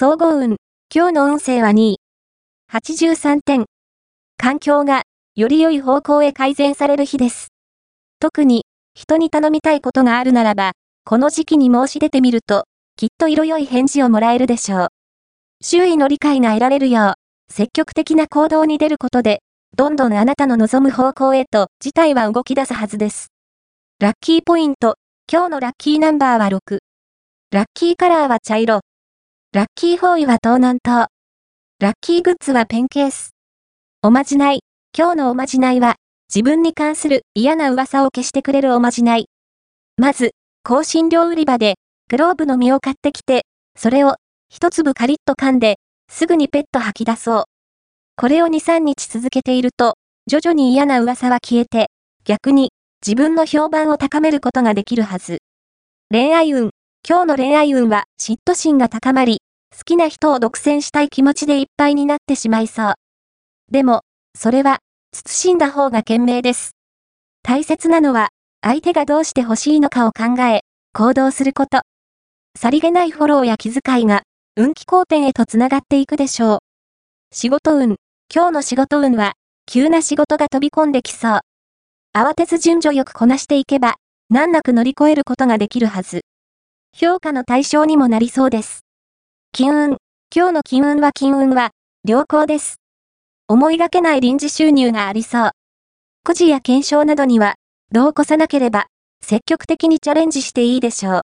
総合運。今日の運勢は2位。83点。環境が、より良い方向へ改善される日です。特に、人に頼みたいことがあるならば、この時期に申し出てみると、きっと色良い返事をもらえるでしょう。周囲の理解が得られるよう、積極的な行動に出ることで、どんどんあなたの望む方向へと、事態は動き出すはずです。ラッキーポイント。今日のラッキーナンバーは6。ラッキーカラーは茶色。ラッキーフォーイは東南東。ラッキーグッズはペンケース。おまじない。今日のおまじないは、自分に関する嫌な噂を消してくれるおまじない。まず、香辛料売り場で、グローブの実を買ってきて、それを、一粒カリッと噛んで、すぐにペット吐き出そう。これを2、3日続けていると、徐々に嫌な噂は消えて、逆に、自分の評判を高めることができるはず。恋愛運。今日の恋愛運は嫉妬心が高まり、好きな人を独占したい気持ちでいっぱいになってしまいそう。でも、それは、慎んだ方が賢明です。大切なのは、相手がどうして欲しいのかを考え、行動すること。さりげないフォローや気遣いが、運気好転へとつながっていくでしょう。仕事運。今日の仕事運は、急な仕事が飛び込んできそう。慌てず順序よくこなしていけば、難なく乗り越えることができるはず。評価の対象にもなりそうです。金運。今日の金運は金運は、良好です。思いがけない臨時収入がありそう。くじや検証などには、どう越さなければ、積極的にチャレンジしていいでしょう。